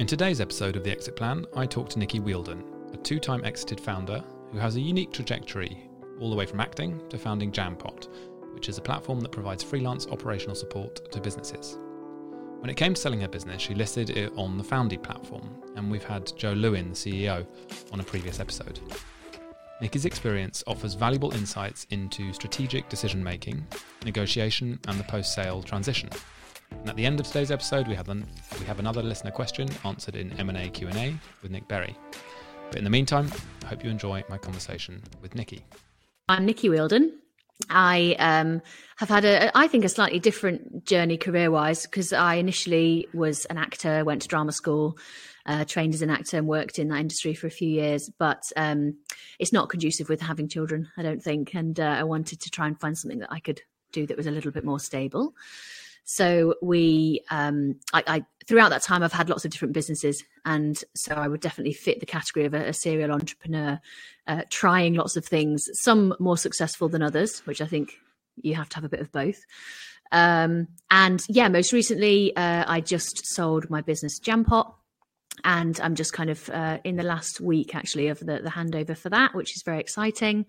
In today's episode of The Exit Plan, I talk to Nikki Wheeldon, a two time exited founder who has a unique trajectory, all the way from acting to founding Jampot, which is a platform that provides freelance operational support to businesses. When it came to selling her business, she listed it on the Foundy platform, and we've had Joe Lewin, the CEO, on a previous episode. Nikki's experience offers valuable insights into strategic decision making, negotiation, and the post sale transition. And at the end of today's episode, we have, an, we have another listener question answered in M&A Q&A with Nick Berry. But in the meantime, I hope you enjoy my conversation with Nikki. I'm Nikki Wheeldon. I um, have had a, I think, a slightly different journey career-wise because I initially was an actor, went to drama school, uh, trained as an actor, and worked in that industry for a few years. But um, it's not conducive with having children, I don't think. And uh, I wanted to try and find something that I could do that was a little bit more stable. So we, um, I, I, throughout that time, I've had lots of different businesses, and so I would definitely fit the category of a, a serial entrepreneur, uh, trying lots of things. Some more successful than others, which I think you have to have a bit of both. Um, and yeah, most recently, uh, I just sold my business Jampot, and I'm just kind of uh, in the last week actually of the, the handover for that, which is very exciting.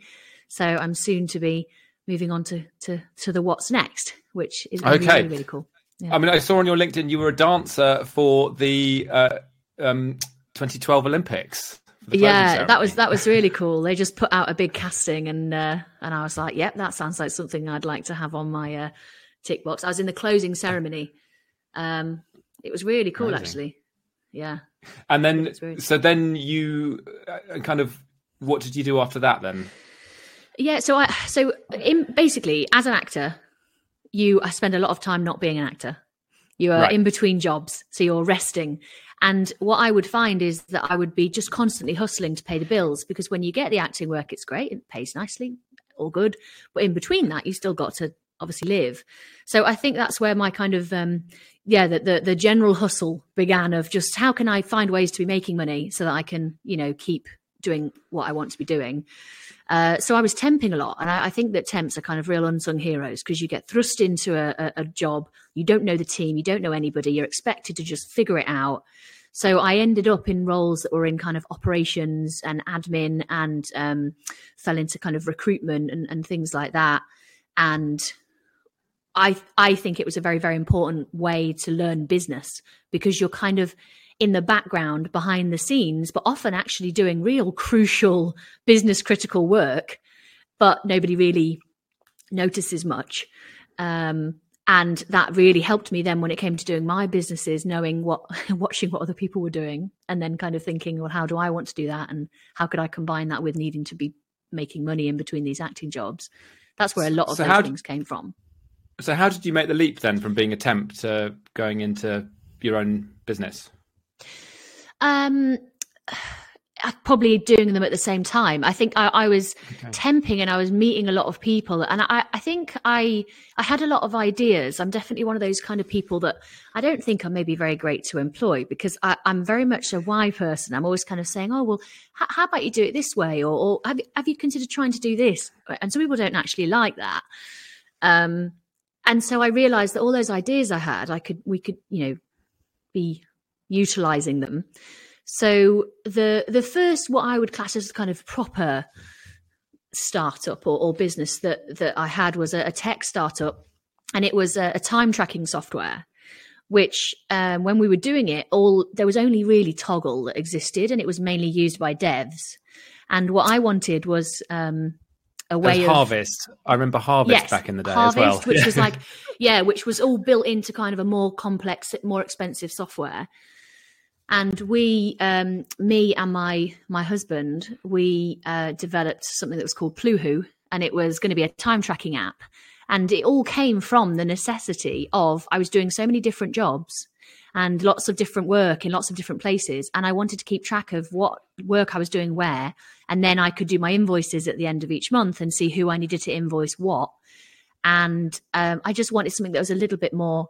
So I'm soon to be moving on to to to the what's next, which is really, okay. really, really cool. Yeah. I mean, I saw on your LinkedIn you were a dancer for the uh, um, 2012 Olympics. Yeah, ceremony. that was that was really cool. They just put out a big casting, and uh, and I was like, "Yep, that sounds like something I'd like to have on my uh, tick box." I was in the closing ceremony. Um, it was really cool, Amazing. actually. Yeah. And then, so then you uh, kind of, what did you do after that then? Yeah, so I so in basically as an actor, you I spend a lot of time not being an actor. You are right. in between jobs, so you're resting. And what I would find is that I would be just constantly hustling to pay the bills because when you get the acting work, it's great, it pays nicely, all good. But in between that, you still got to obviously live. So I think that's where my kind of um, yeah, the, the the general hustle began of just how can I find ways to be making money so that I can you know keep doing what I want to be doing. Uh, so I was temping a lot, and I, I, think that temps are kind of real unsung heroes because you get thrust into a, a, a, job, you don't know the team, you don't know anybody, you're expected to just figure it out. So I ended up in roles that were in kind of operations and admin, and um, fell into kind of recruitment and, and things like that. And I I think it was a very very important way to learn business because you're kind of in the background behind the scenes, but often actually doing real crucial business critical work, but nobody really notices much. Um, and that really helped me then when it came to doing my businesses, knowing what, watching what other people were doing, and then kind of thinking, well, how do I want to do that, and how could I combine that with needing to be making money in between these acting jobs? That's where a lot of so those things came from. So, how did you make the leap then from being a temp to going into your own business? Um, probably doing them at the same time. I think I, I was okay. temping and I was meeting a lot of people, and I, I think I I had a lot of ideas. I'm definitely one of those kind of people that I don't think I'm maybe very great to employ because I, am very much a why person. I'm always kind of saying, oh well, h- how about you do it this way, or, or have have you considered trying to do this? And some people don't actually like that. Um, and so I realized that all those ideas I had, I could we could you know be utilizing them. So the the first what I would class as kind of proper startup or, or business that that I had was a, a tech startup, and it was a, a time tracking software. Which, um, when we were doing it, all there was only really Toggl that existed, and it was mainly used by devs. And what I wanted was um, a way of Harvest. I remember Harvest yes, back in the day Harvest, as well, which was like yeah, which was all built into kind of a more complex, more expensive software and we um, me and my my husband we uh, developed something that was called pluhu and it was going to be a time tracking app. And it all came from the necessity of i was doing so many different jobs and lots of different work in lots of different places and i wanted to keep track of what work i was doing where and then i could do my invoices at the end of each month and see who i needed to invoice what. And um, i just wanted something that was a little bit more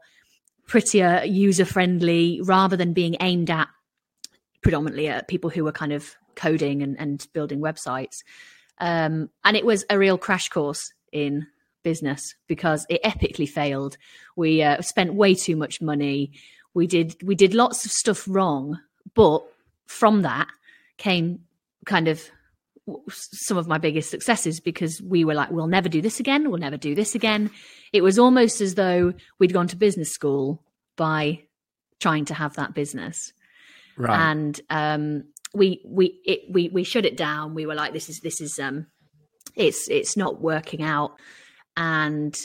prettier, user friendly, rather than being aimed at predominantly at people who were kind of coding and, and building websites. Um, and it was a real crash course in business because it epically failed. We uh, spent way too much money. We did we did lots of stuff wrong, but from that came kind of some of my biggest successes because we were like, we'll never do this again. We'll never do this again. It was almost as though we'd gone to business school by trying to have that business. Right. And um, we we it, we we shut it down. We were like, this is this is um, it's it's not working out. And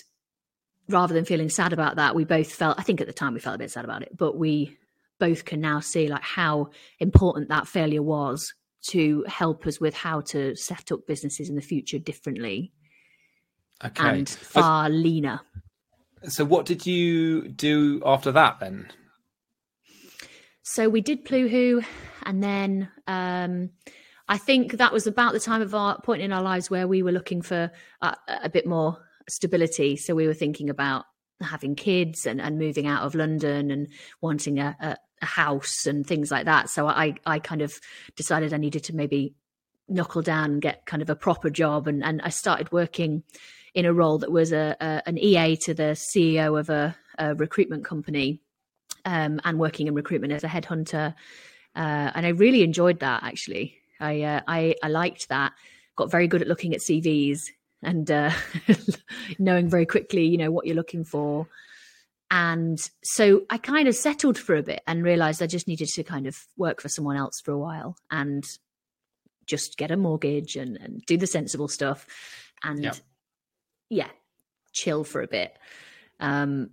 rather than feeling sad about that, we both felt. I think at the time we felt a bit sad about it, but we both can now see like how important that failure was to help us with how to set up businesses in the future differently okay. and far leaner. So, what did you do after that then? So, we did Pluhu, and then um, I think that was about the time of our point in our lives where we were looking for a, a bit more stability. So, we were thinking about having kids and, and moving out of London and wanting a, a, a house and things like that. So I I kind of decided I needed to maybe knuckle down and get kind of a proper job and and I started working in a role that was a, a an EA to the CEO of a, a recruitment company um, and working in recruitment as a headhunter. Uh, and I really enjoyed that actually. I, uh, I I liked that. Got very good at looking at CVs and uh, knowing very quickly, you know, what you're looking for. And so I kind of settled for a bit and realized I just needed to kind of work for someone else for a while and just get a mortgage and, and do the sensible stuff and yep. yeah, chill for a bit. Um,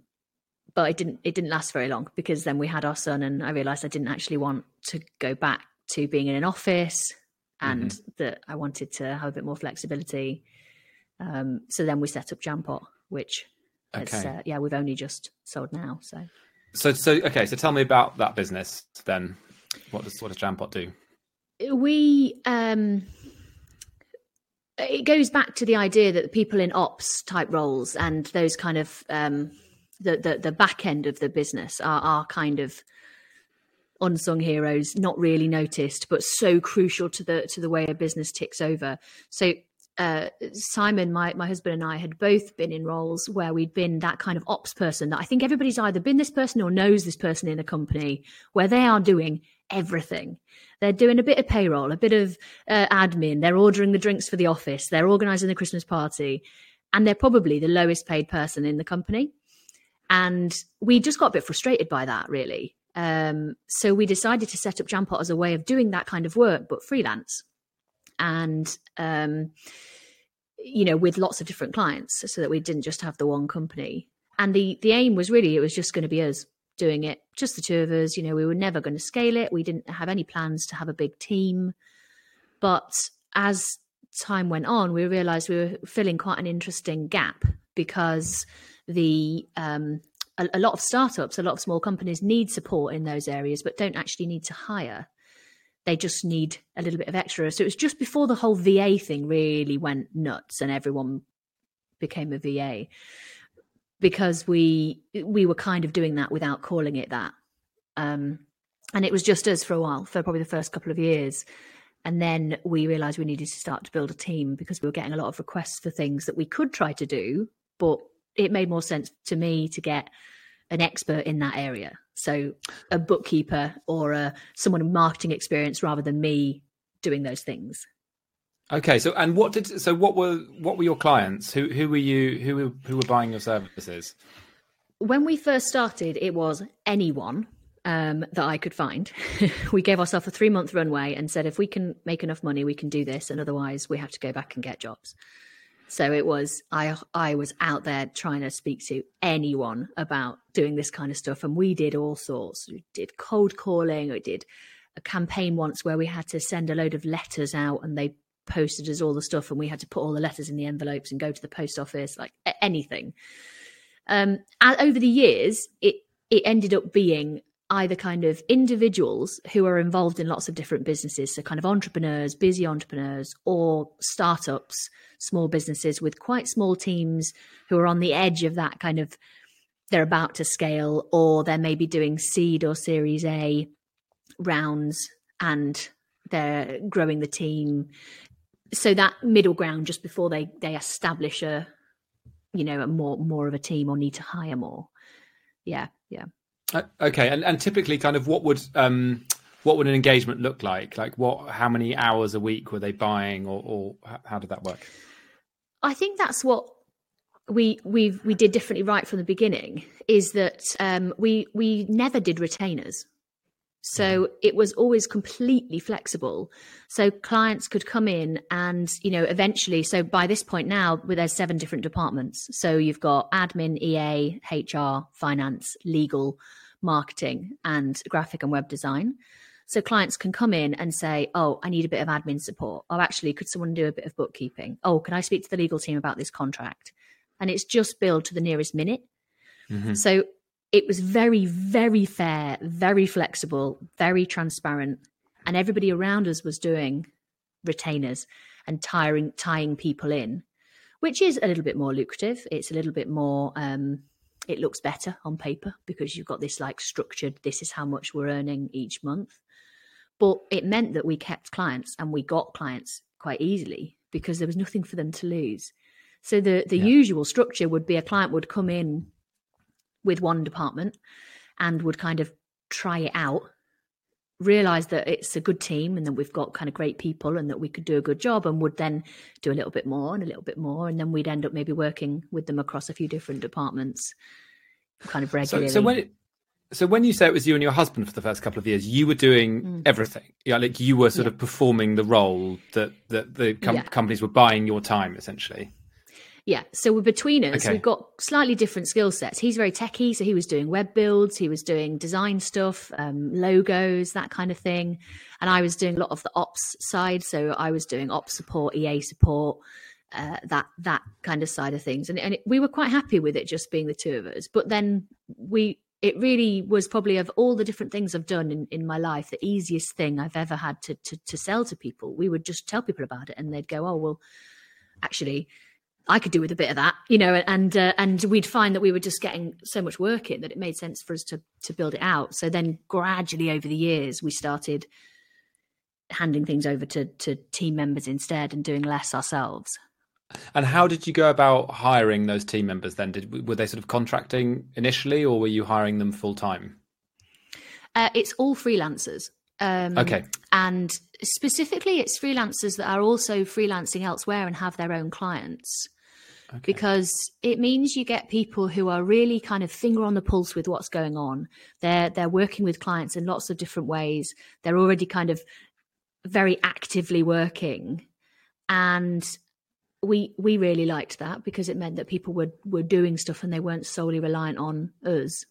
but it didn't it didn't last very long because then we had our son and I realized I didn't actually want to go back to being in an office and mm-hmm. that I wanted to have a bit more flexibility. Um, so then we set up Jampot, which Okay. Uh, yeah, we've only just sold now. So. So so okay. So tell me about that business then. What does what does Jampot do? We um it goes back to the idea that the people in ops type roles and those kind of um, the, the, the back end of the business are, are kind of unsung heroes, not really noticed, but so crucial to the to the way a business ticks over. So uh, Simon, my, my husband, and I had both been in roles where we'd been that kind of ops person that I think everybody's either been this person or knows this person in a company where they are doing everything. They're doing a bit of payroll, a bit of uh, admin, they're ordering the drinks for the office, they're organizing the Christmas party, and they're probably the lowest paid person in the company. And we just got a bit frustrated by that, really. Um, so we decided to set up Jampot as a way of doing that kind of work, but freelance and um, you know with lots of different clients so that we didn't just have the one company. And the the aim was really it was just going to be us doing it just the two of us you know we were never going to scale it. We didn't have any plans to have a big team. But as time went on we realized we were filling quite an interesting gap because the um, a, a, lot of startups a lot of small companies need support in those areas but don't actually need to hire they just need a little bit of extra. So it was just before the whole VA thing really went nuts and everyone became a VA because we we were kind of doing that without calling it that. Um, and it was just us for a while, for probably the first couple of years. And then we realized we needed to start to build a team because we were getting a lot of requests for things that we could try to do, but it made more sense to me to get an expert in that area. So a bookkeeper or a someone with marketing experience rather than me doing those things. Okay, so and what did so what were what were your clients? Who who were you who were, who were buying your services? When we first started, it was anyone um, that I could find. we gave ourselves a three month runway and said if we can make enough money, we can do this, and otherwise we have to go back and get jobs. So it was I I was out there trying to speak to anyone about doing this kind of stuff, and we did all sorts. We did cold calling. We did a campaign once where we had to send a load of letters out, and they posted us all the stuff, and we had to put all the letters in the envelopes and go to the post office, like anything. Um, over the years, it it ended up being either kind of individuals who are involved in lots of different businesses, so kind of entrepreneurs, busy entrepreneurs, or startups, small businesses with quite small teams who are on the edge of that kind of they're about to scale, or they're maybe doing seed or series A rounds and they're growing the team. So that middle ground just before they they establish a you know a more more of a team or need to hire more. Yeah, yeah. Uh, okay, and, and typically, kind of, what would um, what would an engagement look like? Like what? How many hours a week were they buying, or, or how did that work? I think that's what we we we did differently right from the beginning. Is that um, we we never did retainers. So mm-hmm. it was always completely flexible. So clients could come in and, you know, eventually, so by this point now, there's seven different departments. So you've got admin, EA, HR, finance, legal, marketing, and graphic and web design. So clients can come in and say, Oh, I need a bit of admin support. Oh, actually, could someone do a bit of bookkeeping? Oh, can I speak to the legal team about this contract? And it's just billed to the nearest minute. Mm-hmm. So it was very, very fair, very flexible, very transparent. And everybody around us was doing retainers and tiring, tying people in, which is a little bit more lucrative. It's a little bit more, um, it looks better on paper because you've got this like structured, this is how much we're earning each month. But it meant that we kept clients and we got clients quite easily because there was nothing for them to lose. So the the yeah. usual structure would be a client would come in with one department and would kind of try it out realize that it's a good team and that we've got kind of great people and that we could do a good job and would then do a little bit more and a little bit more and then we'd end up maybe working with them across a few different departments kind of regularly so, so when it, so when you say it was you and your husband for the first couple of years you were doing mm. everything yeah like you were sort yeah. of performing the role that that the com- yeah. companies were buying your time essentially yeah. So we're between us, okay. we've got slightly different skill sets. He's very techy, so he was doing web builds, he was doing design stuff, um, logos, that kind of thing, and I was doing a lot of the ops side. So I was doing ops support, EA support, uh, that that kind of side of things, and and it, we were quite happy with it just being the two of us. But then we. It really was probably of all the different things I've done in, in my life, the easiest thing I've ever had to, to to sell to people. We would just tell people about it, and they'd go, "Oh, well, actually, I could do with a bit of that, you know, and uh, and we'd find that we were just getting so much work in that it made sense for us to to build it out. So then gradually over the years we started handing things over to to team members instead and doing less ourselves. And how did you go about hiring those team members then? Did were they sort of contracting initially or were you hiring them full time? Uh, it's all freelancers. Um, okay. And specifically, it's freelancers that are also freelancing elsewhere and have their own clients. Okay. Because it means you get people who are really kind of finger on the pulse with what's going on. They're they're working with clients in lots of different ways. They're already kind of very actively working, and we we really liked that because it meant that people were were doing stuff and they weren't solely reliant on us.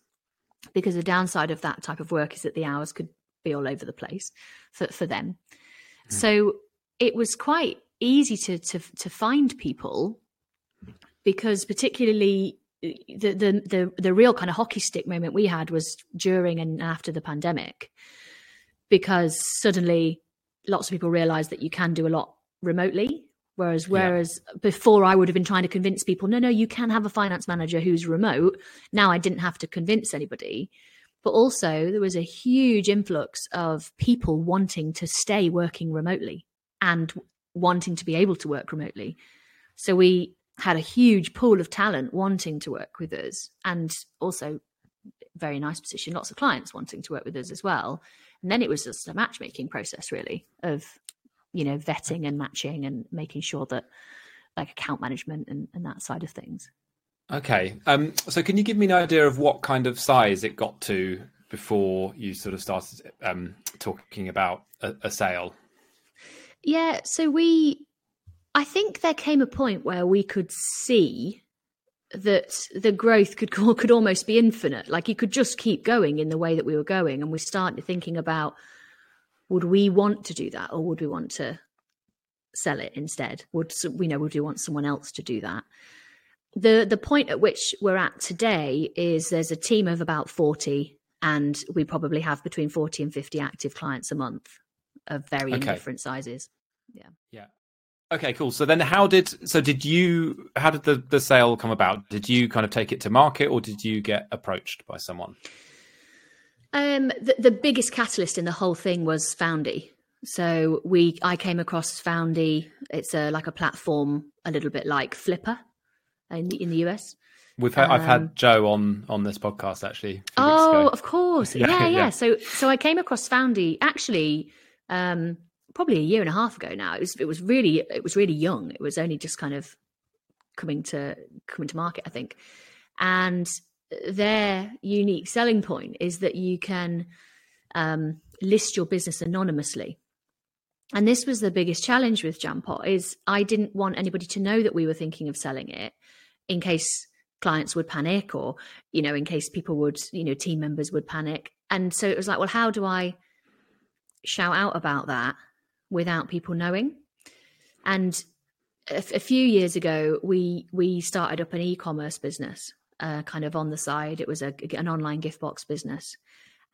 Because the downside of that type of work is that the hours could be all over the place for for them. Mm. So it was quite easy to to to find people because particularly the, the the the real kind of hockey stick moment we had was during and after the pandemic because suddenly lots of people realized that you can do a lot remotely whereas whereas yeah. before i would have been trying to convince people no no you can have a finance manager who's remote now i didn't have to convince anybody but also there was a huge influx of people wanting to stay working remotely and wanting to be able to work remotely. So we had a huge pool of talent wanting to work with us and also very nice position lots of clients wanting to work with us as well. And then it was just a matchmaking process really of you know vetting and matching and making sure that like account management and, and that side of things okay um so can you give me an idea of what kind of size it got to before you sort of started um talking about a, a sale yeah so we I think there came a point where we could see that the growth could could almost be infinite. Like you could just keep going in the way that we were going, and we started thinking about would we want to do that, or would we want to sell it instead? Would we know? Would we want someone else to do that? The The point at which we're at today is there's a team of about forty, and we probably have between forty and fifty active clients a month of varying okay. different sizes. Yeah. Yeah. Okay, cool. So then how did so did you how did the the sale come about? Did you kind of take it to market or did you get approached by someone? Um the, the biggest catalyst in the whole thing was Foundy. So we I came across Foundy. It's a like a platform a little bit like Flippa in the in the US. We've had, um, I've had um, Joe on on this podcast actually. Oh, of course, yeah, yeah, yeah, So so I came across Foundy actually um, probably a year and a half ago now. It was it was really it was really young. It was only just kind of coming to coming to market, I think. And their unique selling point is that you can um, list your business anonymously. And this was the biggest challenge with Jampot is I didn't want anybody to know that we were thinking of selling it in case clients would panic or you know in case people would you know team members would panic. And so it was like well how do i shout out about that without people knowing? And a, a few years ago we we started up an e-commerce business uh, kind of on the side. It was a, an online gift box business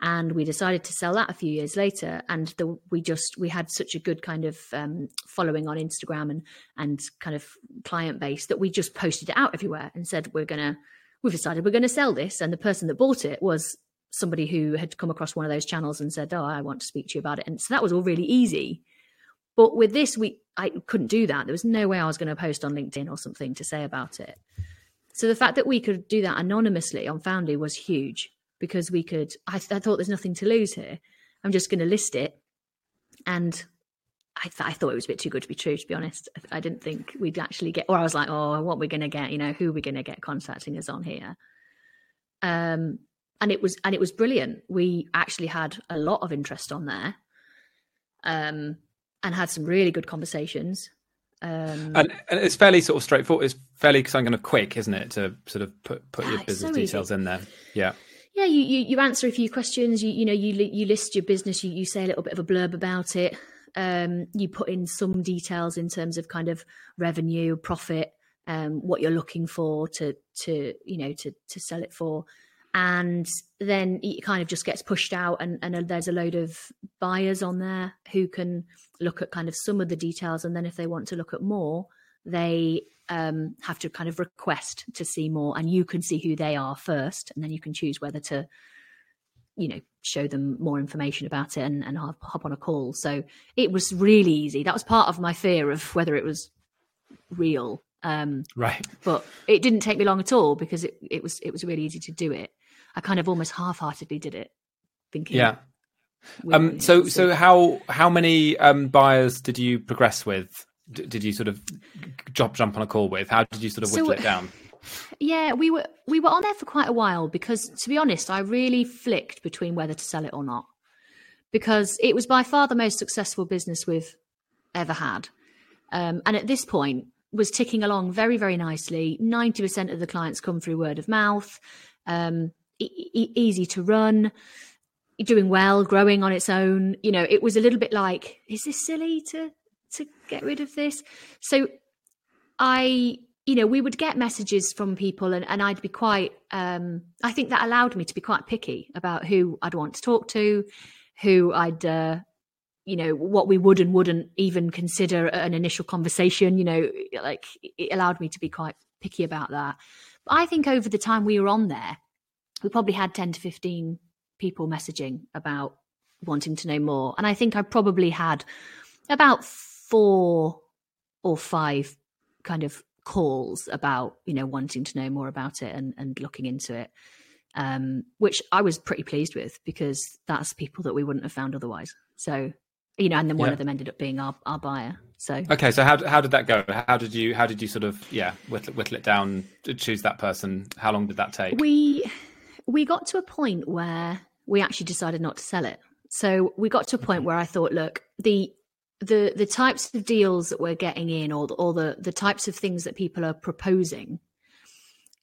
and we decided to sell that a few years later and the, we just we had such a good kind of um, following on instagram and and kind of client base that we just posted it out everywhere and said we're gonna we've decided we're to sell this. And the person that bought it was somebody who had come across one of those channels and said oh i want to speak to you about it. And so that was all really easy. But with this we i couldn't do that. There was no way i was going to post on linkedin or something to say about it. So the fact that we could do that anonymously on foundy was huge because we could. I, I thought there's nothing to lose here. I'm just going to list it, and I, th- I, thought it was a bit too good to be true. To be honest, I, I didn't think we'd actually get. Or I was like, oh, what we're going to get? You know, who we're going to get contacting us on here? Um, and it was and it was brilliant. We actually had a lot of interest on there, um, and had some really good conversations. Um, and, and, it's fairly sort of straightforward. It's fairly kind of quick, isn't it, to sort of put put your business so details in there? Yeah yeah, you, you, you answer a few questions. You you know you you list your business. You you say a little bit of a blurb about it. Um, you put in some details in terms of kind of revenue, profit, um, what you're looking for to to you know to to sell it for, and then it kind of just gets pushed out, and and there's a load of buyers on there who can look at kind of some of the details, and then if they want to look at more, they um, have to kind of request to see more, and you can see who they are first, and then you can choose whether to, you know, show them more information about it and, and hop, on a call. So it was really easy. That was part of my fear of whether it was real. Um, right. But it didn't take me long at all because it, it was it was really easy to do it. I kind of almost half-heartedly did it, thinking. Yeah. Um, so, so how how many um, buyers did you progress with did you sort of jump jump on a call with? How did you sort of whittle so, it down? Yeah, we were we were on there for quite a while because to be honest, I really flicked between whether to sell it or not. Because it was by far the most successful business we've ever had. Um, and at this point was ticking along very, very nicely. 90% of the clients come through word of mouth, um, e- e- easy to run, doing well, growing on its own. You know, it was a little bit like, is this silly to to get rid of this. So I, you know, we would get messages from people and, and I'd be quite, um, I think that allowed me to be quite picky about who I'd want to talk to, who I'd, uh, you know, what we would and wouldn't even consider an initial conversation, you know, like it allowed me to be quite picky about that. But I think over the time we were on there, we probably had 10 to 15 people messaging about wanting to know more. And I think I probably had about four or five kind of calls about you know wanting to know more about it and, and looking into it um, which i was pretty pleased with because that's people that we wouldn't have found otherwise. So you know and then one yeah. of them ended up being our, our buyer. So okay so how, how did that go? How did you how did you sort of yeah whittle, whittle it down to choose that person? How long did that take? We we got to a point where we actually decided not to sell it. So we got to a point where i thought look the the the types of deals that we're getting in or the, or the the types of things that people are proposing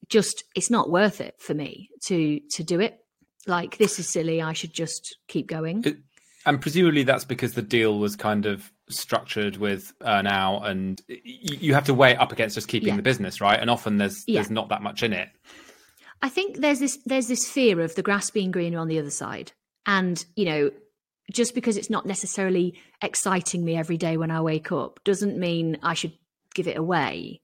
just it's not worth it for me to to do it. Like this is silly i should just keep going. It, and presumably that's because the deal was kind of structured with earn out and you, have to weigh it up against just keeping yeah. the business right? And often there's yeah. there's not that much in it. I think there's this there's this fear of the grass being greener on the other side. And you know just because it's not necessarily exciting me every day when I wake up doesn't mean I should give it away.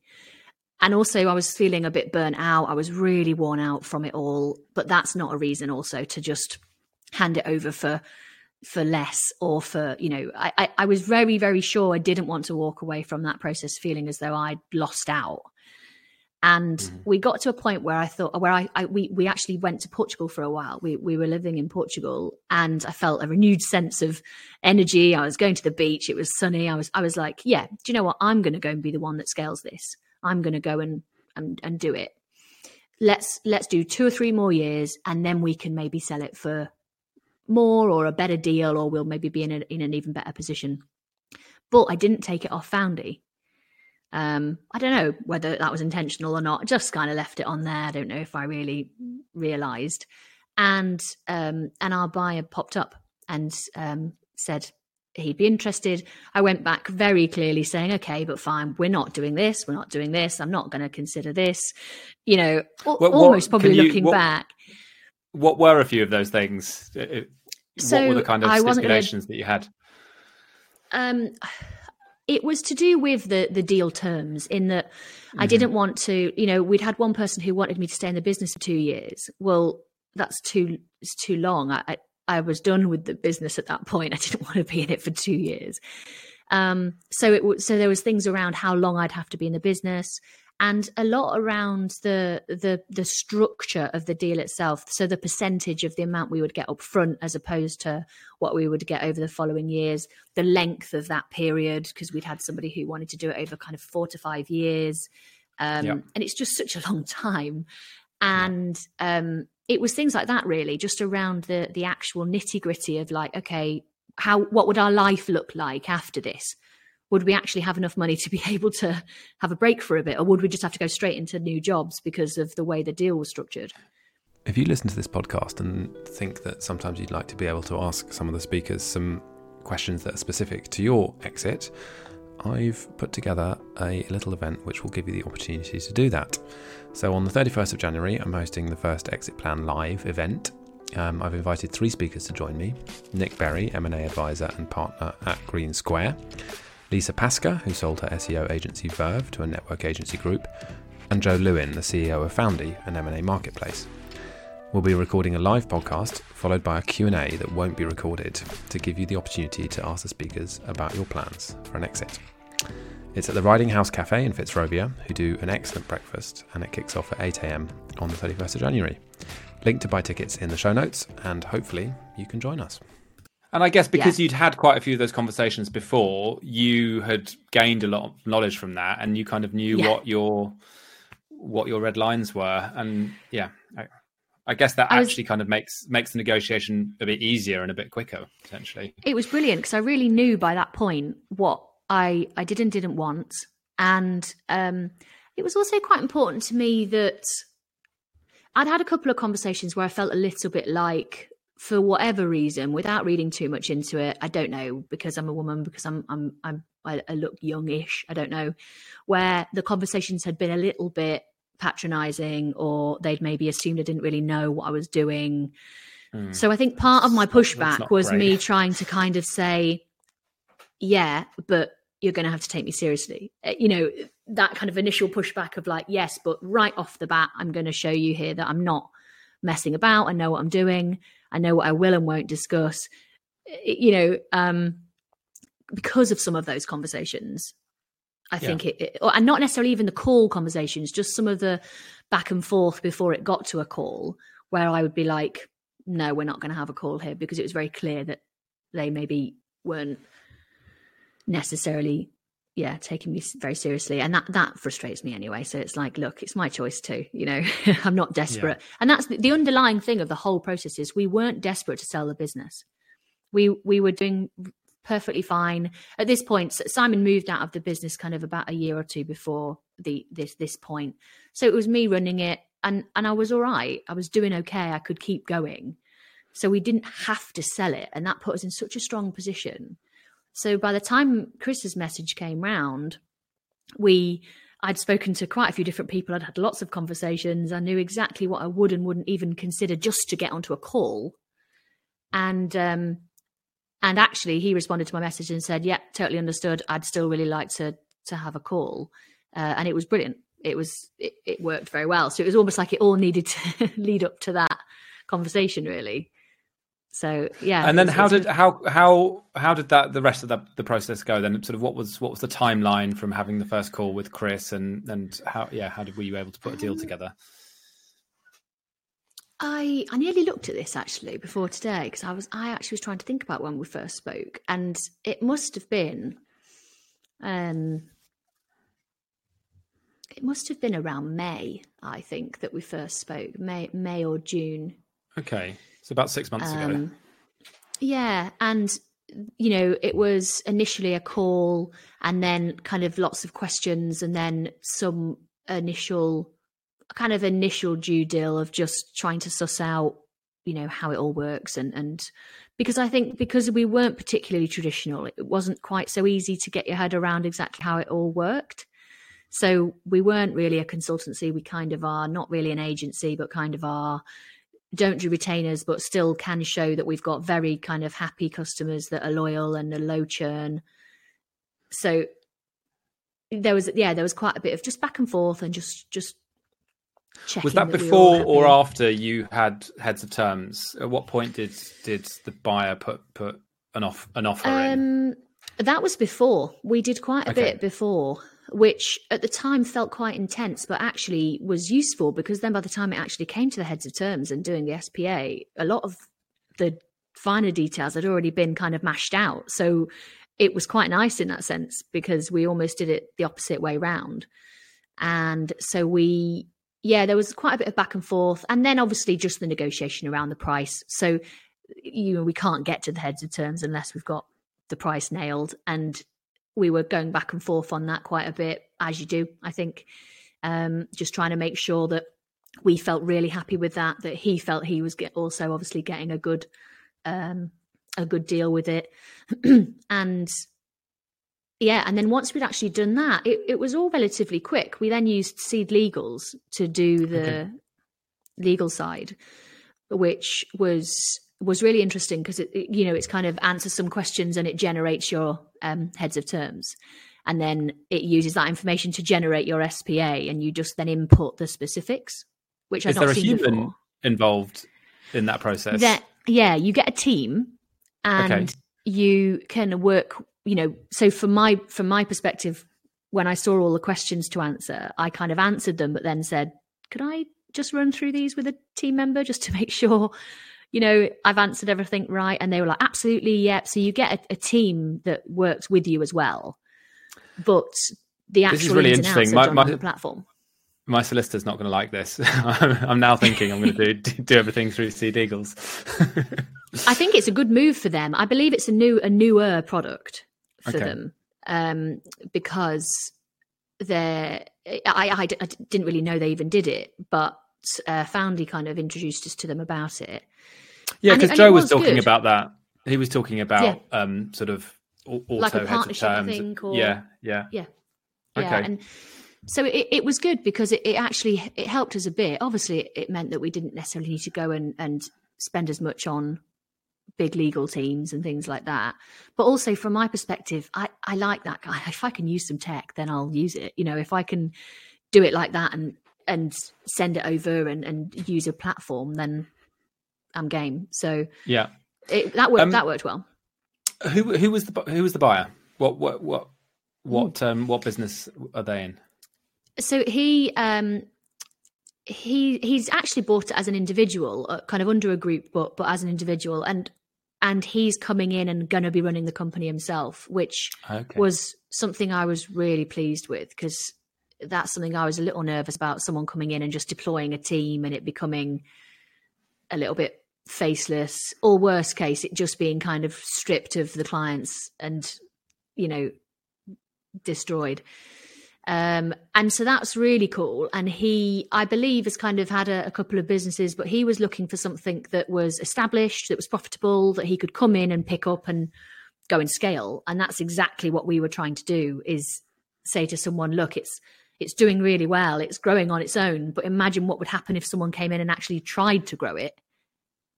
And also, I was feeling a bit burnt out. I was really worn out from it all. But that's not a reason, also, to just hand it over for for less or for you know I, I, I was very very sure i didn't want to walk away from that process feeling as though i'd lost out And mm. we got to a point where I thought, where I, I, we we actually went to Portugal for a while. We we were living in Portugal, and I felt a renewed sense of energy. I was going to the beach. It was sunny. I was I was like, yeah, do you know what? I'm going to go and be the one that scales this. I'm going to go and and and do it. Let's let's do two or three more years, and then we can maybe sell it for more or a better deal, or we'll maybe be in, a, in an even better position. But I didn't take it off Foundy. Um, I don't know whether that was intentional or not. I just kind of left it on there. I don't know if I really realised. And um, and our buyer popped up and um, said he'd be interested. I went back very clearly saying, okay, but fine, we're not doing this. We're not doing this. I'm not going to consider this. You know, what, almost probably you, looking what, back. What were a few of those things? So what were the kind of stipulations gonna, that you had? Um, it was to do with the the deal terms in that mm-hmm. I didn't want to, you know, we'd had one person who wanted me to stay in the business for two years. Well, that's too it's too long. I, I, I was done with the business at that point. I didn't want to be in it for two years. Um, so it so there was things around how long I'd have to be in the business, and a lot around the the the structure of the deal itself. So the percentage of the amount we would get up front as opposed to what we would get over the following years. The length of that period because we'd had somebody who wanted to do it over kind of four to five years. Um, yeah. and it's just such a long time. And um, it was things like that really just around the the actual nitty gritty of like okay how what would our life look like after this would we actually have enough money to be able to have a break for a bit, or would we just have to go straight into new jobs because of the way the deal was structured? If you listen to this podcast and think that sometimes you'd like to be able to ask some of the speakers some questions that are specific to your exit, I've put together a little event which will give you the opportunity to do that. So, on the 31st of January, I'm hosting the first Exit Plan Live event. Um, I've invited three speakers to join me Nick Berry, M&A advisor and partner at Green Square. Lisa Pasca, who sold her SEO agency Verve to a network agency group, and Joe Lewin, the CEO of Foundy, an M&A marketplace. We'll be recording a live podcast followed by a Q&A that won't be recorded to give you the opportunity to ask the speakers about your plans for an exit. It's at the Riding House Cafe in Fitzrovia, who do an excellent breakfast, and it kicks off at 8am on the 31st of January. Link to buy tickets in the show notes, and hopefully you can join us. And I guess because yeah. you'd had quite a few of those conversations before, you had gained a lot of knowledge from that, and you kind of knew yeah. what your what your red lines were. And yeah, I, I guess that I actually was, kind of makes makes the negotiation a bit easier and a bit quicker potentially. It was brilliant because I really knew by that point what I I did and didn't want, and um, it was also quite important to me that I'd had a couple of conversations where I felt a little bit like for whatever reason, without reading too much into it, I don't know because I'm a woman, because I'm I'm I'm I, I look youngish. I don't know where the conversations had been a little bit patronizing, or they'd maybe assumed I didn't really know what I was doing. Mm. So I think part of my pushback was great. me trying to kind of say, yeah, but you're going to have to take me seriously. Uh, you know, that kind of initial pushback of like, yes, but right off the bat, I'm going to show you here that I'm not messing about. I know what I'm doing. I know what I will and won't discuss. You know, um, because of some of those conversations, I yeah. think it, it, and not necessarily even the call conversations, just some of the back and forth before it got to a call, where I would be like, "No, we're not going to have a call here," because it was very clear that they maybe weren't necessarily yeah taking me very seriously and that that frustrates me anyway so it's like look it's my choice too you know? I'm not desperate. Yeah. and that's the, the, underlying thing of the whole process is we weren't desperate to sell the business. We we were doing perfectly fine. At this point simon moved out of the business kind of about a year or two before the this this point. So it was me running it and and i was all right. I was doing okay. I could keep going. So we didn't have to sell it and that put us in such a strong position so by the time Chris's message came round, we I'd spoken to quite a few different people. I'd had lots of conversations. I knew exactly what I would and wouldn't even consider just to get onto a call. And um, and actually, he responded to my message and said, "Yeah, totally understood. I'd still really like to to have a call." Uh, and it was brilliant. It was it, it worked very well. So it was almost like it all needed to lead up to that conversation, really. So yeah. And then how did how how how did that the rest of the, the process go? Then sort of what was what was the timeline from having the first call with Chris and and how yeah how did were you able to put a deal um, together? I I nearly looked at this actually before today because I was I actually was trying to think about when we first spoke, and it must have been, um, it must have been around May, I think, that we first spoke, May May or June. Okay, so about six months um, ago. Yeah, and you know, it was initially a call, and then kind of lots of questions, and then some initial kind of initial due deal of just trying to suss out, you know, how it all works and and because I think because we weren't particularly traditional, it wasn't quite so easy to get your head around exactly how it all worked. So we weren't really a consultancy. We kind of are not really an agency, but kind of are. Don't do retainers, but still can show that we've got very kind of happy customers that are loyal and a low churn. So there was, yeah, there was quite a bit of just back and forth and just, just was that, that before or after you had heads of terms? At what point did did the buyer put put an off an offer um, in? That was before. We did quite a okay. bit before, which at the time felt quite intense, but actually was useful because then by the time it actually came to the heads of terms and doing the SPA, a lot of the finer details had already been kind of mashed out. So it was quite nice in that sense because we almost did it the opposite way round. And so we yeah, there was quite a bit of back and forth, and then obviously just the negotiation around the price. So, you know, we can't get to the heads of terms unless we've got the price nailed, and we were going back and forth on that quite a bit, as you do, I think. Um, just trying to make sure that we felt really happy with that, that he felt he was get, also obviously getting a good, um, a good deal with it, and yeah, and then once we'd actually done that, it, it was all relatively quick. We then used SeedLegals to do the okay. legal side, which was was really interesting because it, it, you know it's kind of answers some questions and it generates your um, heads of terms, and then it uses that information to generate your SPA, and you just then input the specifics, which I've not seen there a human before. involved in that process? Yeah, you get a team, and okay. you can work you know, so from my from my perspective, when I saw all the questions to answer, I kind of answered them, but then said, "Could I just run through these with a team member just to make sure, you know, I've answered everything right?" And they were like, "Absolutely, yep." So you get a, a team that works with you as well, but the actual this is really interesting. My, my, platform. My solicitor's not going to like this. I'm now thinking I'm going to do do everything through SeedLegals. I think it's a good move for them. I believe it's a new a newer product for okay. them um, because they're. I, I, I, didn't really know they even did it, but uh, Foundy kind of introduced us to them about it. Yeah, because Joe was, was, talking good. about that. He was talking about yeah. um, sort of auto like a partnership, I think. Or, yeah, yeah, yeah, okay. yeah. And so it, it was good because it, it actually it helped us a bit. Obviously, it meant that we didn't necessarily need to go and, and spend as much on big legal teams and things like that. But also from my perspective, I, I like that guy. If I can use some tech, then I'll use it. You know, if I can do it like that and and send it over and, and use a platform, then I'm game. So yeah, it, that worked. Um, that worked well. Who who was the who was the buyer? What what what what um what business are they in? So he um he he's actually bought it as an individual, uh, kind of under a group, but but as an individual, and and he's coming in and going to be running the company himself, which okay. was something I was really pleased with because that's something I was a little nervous about someone coming in and just deploying a team and it becoming a little bit faceless, or worst case, it just being kind of stripped of the clients and you know destroyed. Um, and so that's really cool. And he, I believe, has kind of had a, a, couple of businesses, but he was looking for something that was established, that was profitable, that he could come in and pick up and go and scale. And that's exactly what we were trying to do: is say to someone, "Look, it's it's doing really well, it's growing on its own, but imagine what would happen if someone came in and actually tried to grow it.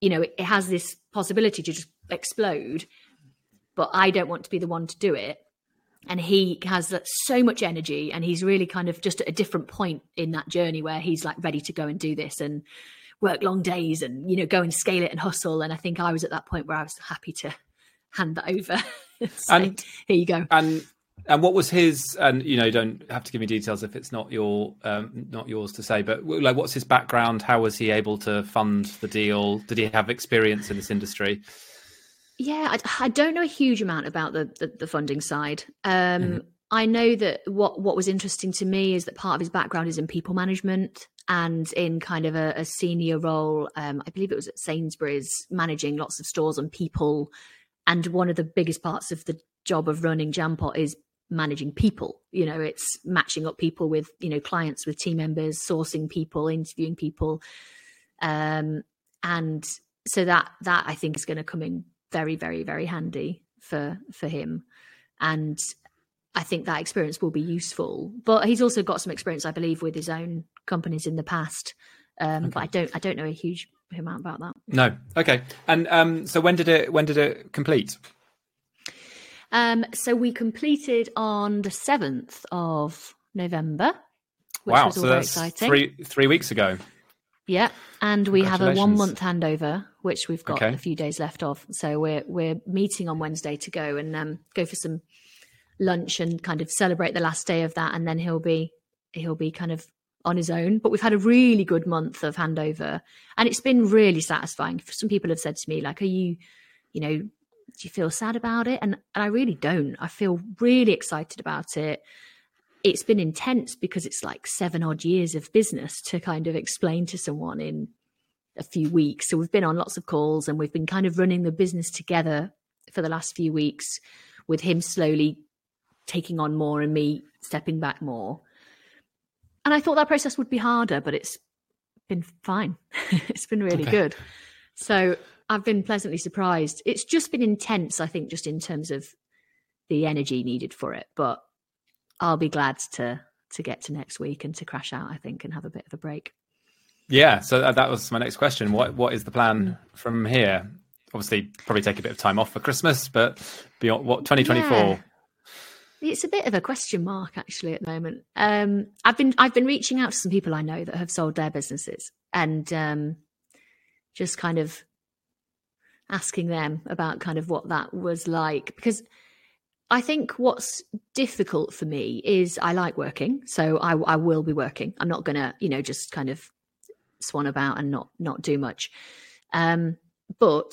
You know, it, it has this possibility to just explode." But I don't want to be the one to do it and he has so much energy and he's really kind of just at a different point in that journey where he's like ready to go and do this and work long days and you know go and scale it and hustle. And I think I was at that point where I was happy to hand that over. and here you go. And and what was his? And you know, you don't have to give me details if it's not your um, not yours to say. But like, what's his background? How was he able to fund the deal? Did he have experience in this industry? Yeah, I, I don't know a huge amount about the the, the funding side. Um, mm-hmm. I know that what what was interesting to me is that part of his background is in people management and in kind of a, a senior role. Um, I believe it was at Sainsbury's, managing lots of stores and people. And one of the biggest parts of the job of running Jampot is managing people. You know, it's matching up people with you know clients, with team members, sourcing people, interviewing people, um, and so that that I think is going to come in very, very, very handy for for him. And I think that experience will be useful. But he's also got some experience, I believe, with his own companies in the past. Um, okay. But I don't, I don't know a huge amount about that. No. Okay. And um, so when did it, when did it complete? Um, so we completed on the seventh of November. Which wow! so that's exciting. three three weeks ago. Yeah, and we have a one month handover, which we've got okay. a few days left of. So we're we're meeting on Wednesday to go and um, go for some lunch and kind of celebrate the last day of that and then he'll be he'll be kind of on his own but we've had a really good month of handover and it's been really satisfying some people have said to me like are you you know do you feel sad about it and, and i really don't i feel really excited about it it's been intense because it's like seven odd years of business to kind of explain to someone in a few weeks so we've been on lots of calls and we've been kind of running the business together for the last few weeks with him slowly taking on more and me stepping back more. And I thought that process would be harder, but it's been fine. it's been really okay. good. So I've been pleasantly surprised. It's just been intense, I think, just in terms of the energy needed for it. But I'll be glad to to get to next week and to crash out, I think, and have a bit of a break. Yeah, so that was my next question. What what is the plan mm. from here? Obviously, probably take a bit of time off for Christmas, but beyond what 2024 yeah. It's a bit of a question mark actually at the moment. Um, I've been I've been reaching out to some people I know that have sold their businesses and um, just kind of asking them about kind of what that was like because I think what's difficult for me is I like working, so I, I will be working. I'm not gonna you know just kind of swan about and not not do much. Um, but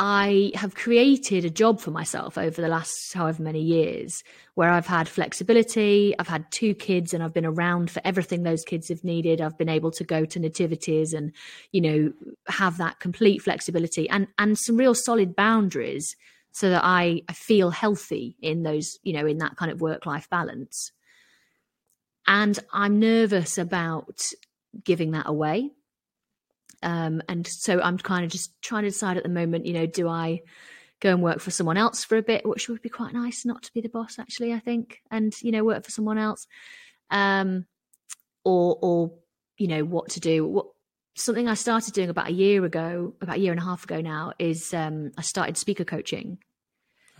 I have created a job for myself over the last however many years where I've had flexibility. I've had two kids and I've been around for everything those kids have needed. I've been able to go to nativities and, you know, have that complete flexibility and, and some real solid boundaries so that I, I feel healthy in those, you know, in that kind of work life balance. And I'm nervous about giving that away um, and so I'm kind of just trying to decide at the moment, you know, do I go and work for someone else for a bit, which would be quite nice not to be the boss, actually, I think, and, you know, work for someone else. Um, or, or, you know, what to do. What, something I started doing about a year ago, about a year and a half ago now, is um, I started speaker coaching.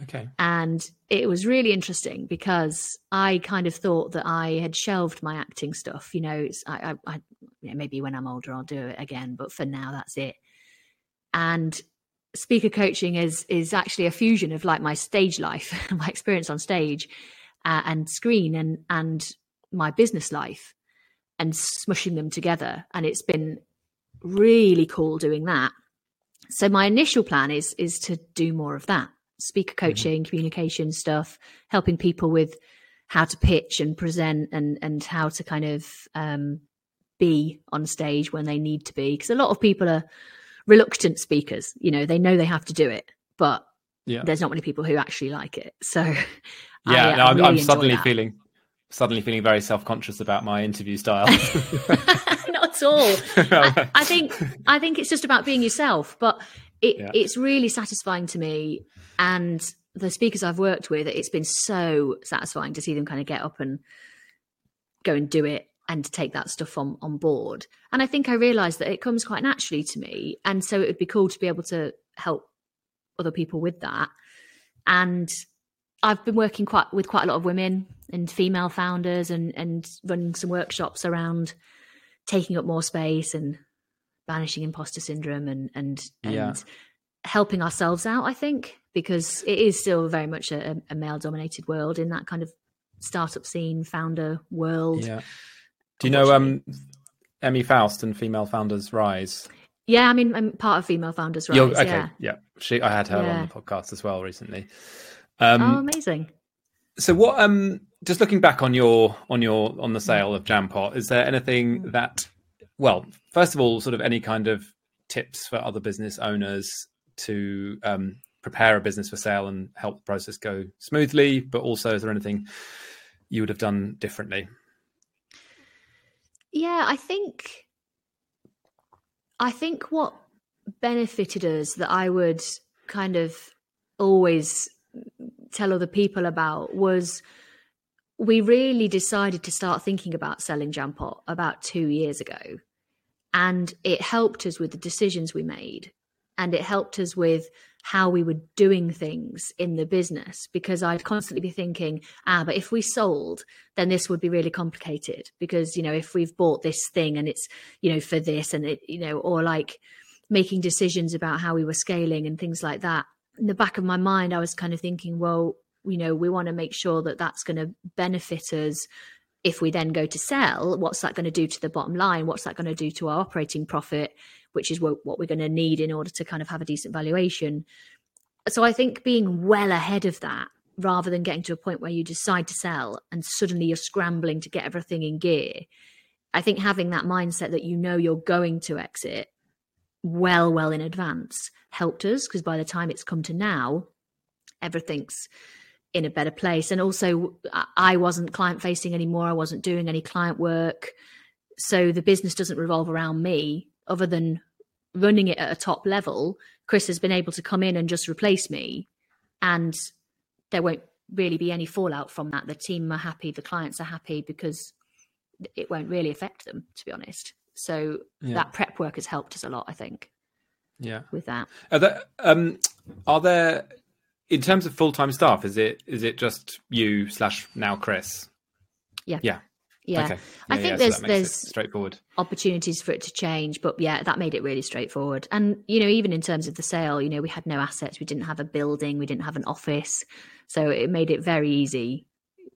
Okay. And it was really interesting because I kind of thought that I had shelved my acting stuff. You know, I, I, I you know, maybe when I'm older I'll do it again, but for now that's it. And speaker coaching is is actually a fusion of like my stage life, my experience on stage, uh, and screen, and and my business life, and smushing them together. And it's been really cool doing that. So my initial plan is is to do more of that speaker mm-hmm. coaching, mm-hmm. communication stuff, helping people with how to pitch and present and and how to kind of um, be on stage when they need to be. Because a lot of people are reluctant speakers. You know, they know they have to do it, but yeah. there's not many people who actually like it. So yeah, I, no, I'm, really I'm suddenly that. feeling suddenly feeling very self conscious about my interview style. not at all. I, I, think I think it's just about being yourself, but it, yeah. it's really satisfying to me and the speakers I've worked with, it's been so satisfying to see them kind of get up and go and do it and to take that stuff on on board. And I think I realised that it comes quite naturally to me, and so it would be cool to be able to help other people with that. And I've been working quite with quite a lot of women and female founders, and and running some workshops around taking up more space and banishing imposter syndrome and and and yeah. helping ourselves out. I think because it is still very much a, a male dominated world in that kind of startup scene, founder world. Yeah. Do you know um, Emmy Faust and Female Founders Rise? Yeah, I mean, I'm part of Female Founders Rise. okay, yeah. yeah. She, I had her yeah. on the podcast as well recently. Um, oh, amazing! So, what? Um, just looking back on your on your on the sale of Jampot, is there anything mm. that? Well, first of all, sort of any kind of tips for other business owners to um, prepare a business for sale and help the process go smoothly. But also, is there anything you would have done differently? Yeah, I think I think what benefited us that I would kind of always tell other people about was we really decided to start thinking about selling Jampot about two years ago. And it helped us with the decisions we made. And it helped us with how we were doing things in the business because I'd constantly be thinking, ah, but if we sold, then this would be really complicated because, you know, if we've bought this thing and it's, you know, for this and it, you know, or like making decisions about how we were scaling and things like that. In the back of my mind, I was kind of thinking, well, you know, we want to make sure that that's going to benefit us if we then go to sell, what's that going to do to the bottom line? What's that going to do to our operating profit? which is what, what we're going to need in order to kind of have a decent valuation. So I think being well ahead of that rather than getting to a point where you decide to sell and suddenly you're scrambling to get everything in gear. I think having that mindset that you know you're going to exit well, well in advance helped us because by the time it's come to now, everything's in a better place. And also, I wasn't client facing anymore. I wasn't doing any client work. So the business doesn't revolve around me other than running it at a top level, Chris has been able to come in and just replace me. And there won't really be any fallout from that. The team are happy, the clients are happy because it won't really affect them, to be honest. So yeah. that prep work has helped us a lot, I think. Yeah. With that. Are there, um, are there in terms of full time staff, is it is it just you slash now Chris? Yeah. Yeah. Yeah, okay. yeah I think yeah, there's so there's straightforward opportunities for it to change, but yeah, that made it really straightforward. And you know, even in terms of the sale, you know, we had no assets, we didn't have a building, we didn't have an office, so it made it very easy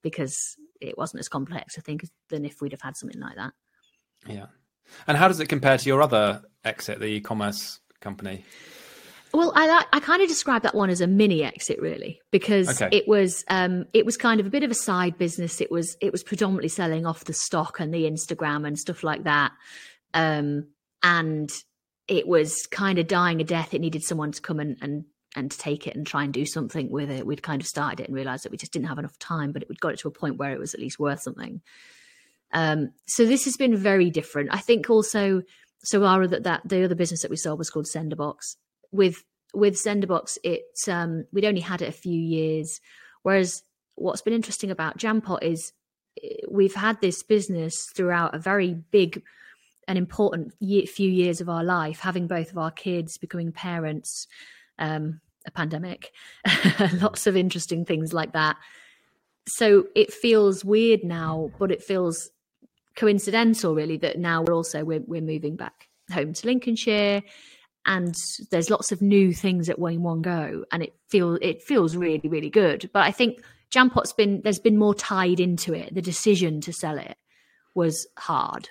because it wasn't as complex, I think, than if we'd have had something like that. Yeah. And how does it compare to your other exit, the e-commerce company? Well, I I kind of describe that one as a mini exit, really, because okay. it was um, it was kind of a bit of a side business. It was it was predominantly selling off the stock and the Instagram and stuff like that, um, and it was kind of dying a death. It needed someone to come and and and take it and try and do something with it. We'd kind of started it and realized that we just didn't have enough time, but it would got it to a point where it was at least worth something. Um, so this has been very different. I think also so our that that the other business that we sold was called Senderbox, with with Senderbox, it um, we'd only had it a few years. Whereas what's been interesting about Jampot is eh, we've had this business throughout a very big and important year, few years of our life, having both of our kids, becoming parents, um, a pandemic, lots of interesting things like that. So it feels weird now, but it feels coincidental, really, that now we're also we're, we're moving back home to Lincolnshire and there's lots of new things at one one go and it feel it feels really really good. But i think jampot's been there's been more tied into it. The decision to sell it was hard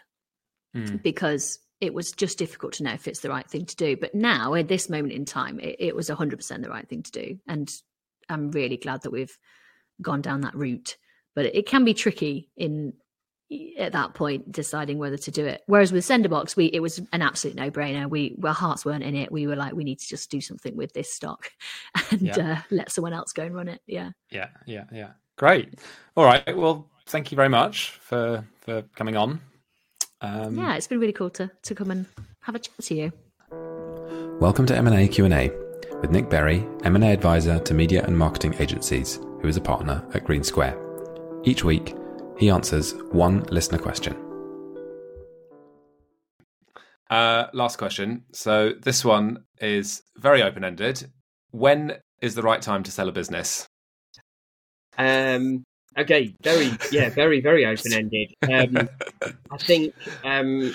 mm. because it was just difficult to know if it's the right thing to do. But now at this moment in time it, it was 100% the right thing to do. And i'm really glad that we've gone down that route. But it can be tricky in at that point deciding whether to do it. Whereas with Senderbox, we it was an absolute no brainer. We our hearts weren't in it. We were like, we need to just do something with this stock and yeah. uh, let someone else go and run it. Yeah. Yeah. Yeah. Yeah. Great. All right. Well, thank you very much for for coming on. Um, yeah, it's been really cool to to come and have a chat to you. Welcome to M&A Q&A with Nick Berry, M&A advisor to media and marketing agencies, who is a partner at Green Square. Each week, he answers one listener question. Uh, last question. So this one is very open ended. When is the right time to sell a business? Um, okay, very yeah, very very open ended. Um, I think um,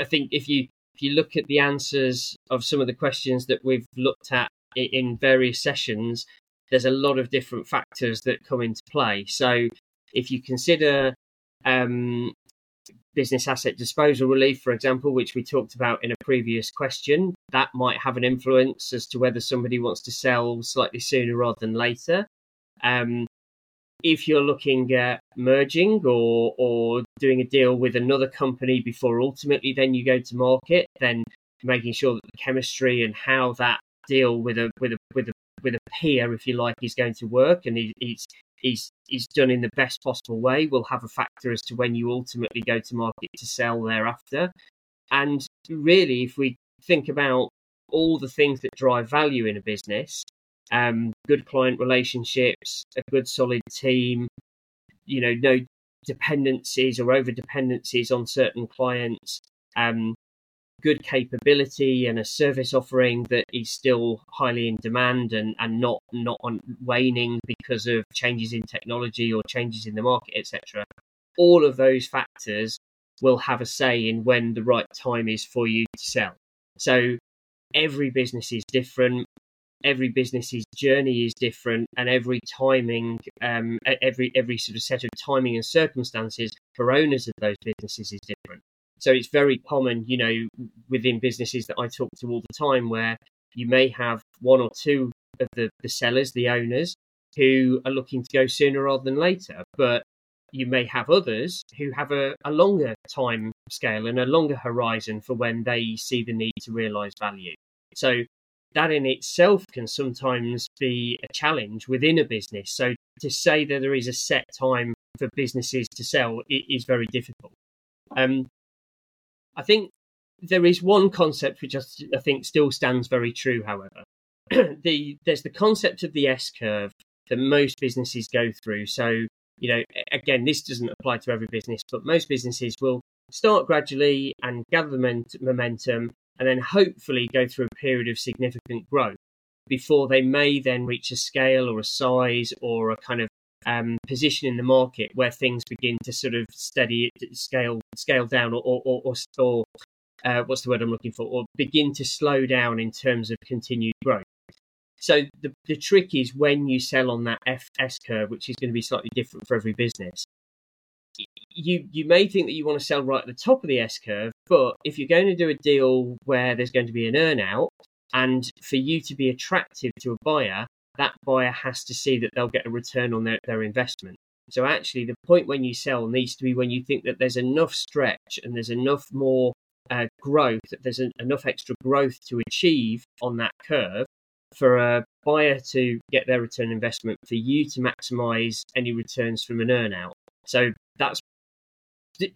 I think if you if you look at the answers of some of the questions that we've looked at in various sessions, there's a lot of different factors that come into play. So if you consider um, business asset disposal relief, for example, which we talked about in a previous question, that might have an influence as to whether somebody wants to sell slightly sooner rather than later. Um, if you're looking at merging or or doing a deal with another company before ultimately then you go to market, then making sure that the chemistry and how that deal with a with a with a with a peer, if you like, is going to work and he's he's is done in the best possible way will have a factor as to when you ultimately go to market to sell thereafter. And really, if we think about all the things that drive value in a business, um, good client relationships, a good solid team, you know, no dependencies or over dependencies on certain clients, um, good capability and a service offering that is still highly in demand and, and not not on waning because of changes in technology or changes in the market, etc. All of those factors will have a say in when the right time is for you to sell. So every business is different every business's journey is different and every timing um, every every sort of set of timing and circumstances for owners of those businesses is different so it's very common you know within businesses that i talk to all the time where you may have one or two of the, the sellers the owners who are looking to go sooner rather than later but you may have others who have a, a longer time scale and a longer horizon for when they see the need to realize value so that in itself can sometimes be a challenge within a business. So to say that there is a set time for businesses to sell is very difficult. Um, I think there is one concept which I, think still stands very true. However, the there's the concept of the S curve that most businesses go through. So you know, again, this doesn't apply to every business, but most businesses will start gradually and gather momentum and then hopefully go through a period of significant growth before they may then reach a scale or a size or a kind of um, position in the market where things begin to sort of steady scale scale down or or, or, or uh, what's the word I'm looking for or begin to slow down in terms of continued growth. So the the trick is when you sell on that FS curve, which is going to be slightly different for every business you you may think that you want to sell right at the top of the S curve, but if you're going to do a deal where there's going to be an earnout, and for you to be attractive to a buyer, that buyer has to see that they'll get a return on their, their investment. So actually, the point when you sell needs to be when you think that there's enough stretch and there's enough more uh, growth, that there's enough extra growth to achieve on that curve for a buyer to get their return investment, for you to maximize any returns from an earnout. So that's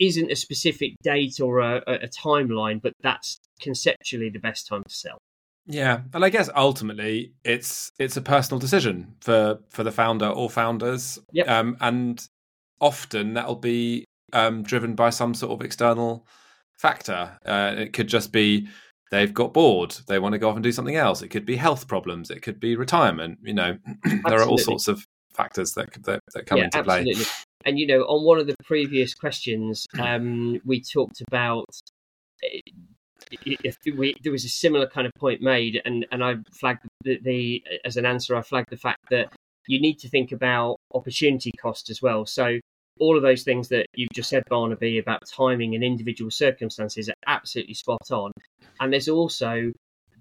isn't a specific date or a, a timeline, but that's conceptually the best time to sell. Yeah, and I guess ultimately it's it's a personal decision for for the founder or founders. Yep. Um, and often that'll be um, driven by some sort of external factor. Uh, it could just be they've got bored, they want to go off and do something else. It could be health problems, it could be retirement. You know, there are all sorts of factors that that, that come yeah, into absolutely. play. And you know, on one of the previous questions, um, we talked about there was a similar kind of point made, and and I flagged the, the as an answer, I flagged the fact that you need to think about opportunity cost as well. So all of those things that you've just said, Barnaby, about timing and individual circumstances are absolutely spot on. And there's also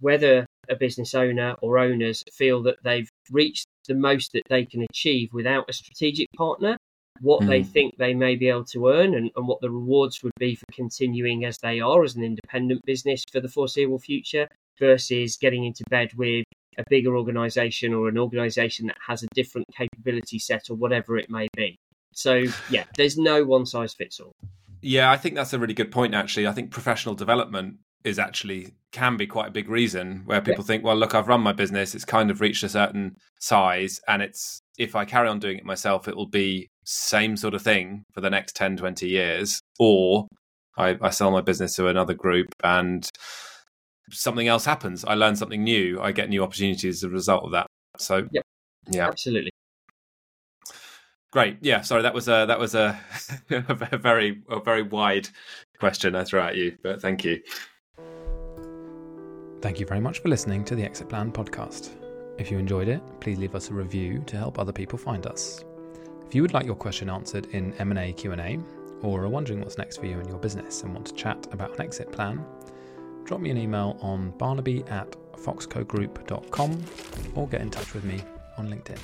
whether a business owner or owners feel that they've reached the most that they can achieve without a strategic partner what mm. they hmm. think they may be able to earn and, and what the rewards would be for continuing as they are as an independent business for the foreseeable future versus getting into bed with a bigger organization or an organization that has a different capability set or whatever it may be. So, yeah, there's no one size fits all. Yeah, I think that's a really good point, actually. I think professional development is actually can be quite a big reason where people yeah. think, well, look, I've run my business, it's kind of reached a certain size, and it's if I carry on doing it myself, it will be same sort of thing for the next 10, 20 years, or I, I sell my business to another group and something else happens. I learn something new. I get new opportunities as a result of that. So, yep. yeah, absolutely. Great. Yeah. Sorry, that was a that was a, a very a very wide question I threw at you, but thank you. Thank you very much for listening to the Exit Plan podcast. If you enjoyed it, please leave us a review to help other people find us. If you would like your question answered in M&A Q&A or are wondering what's next for you in your business and want to chat about an exit plan, drop me an email on barnaby at foxcogroup.com or get in touch with me on LinkedIn.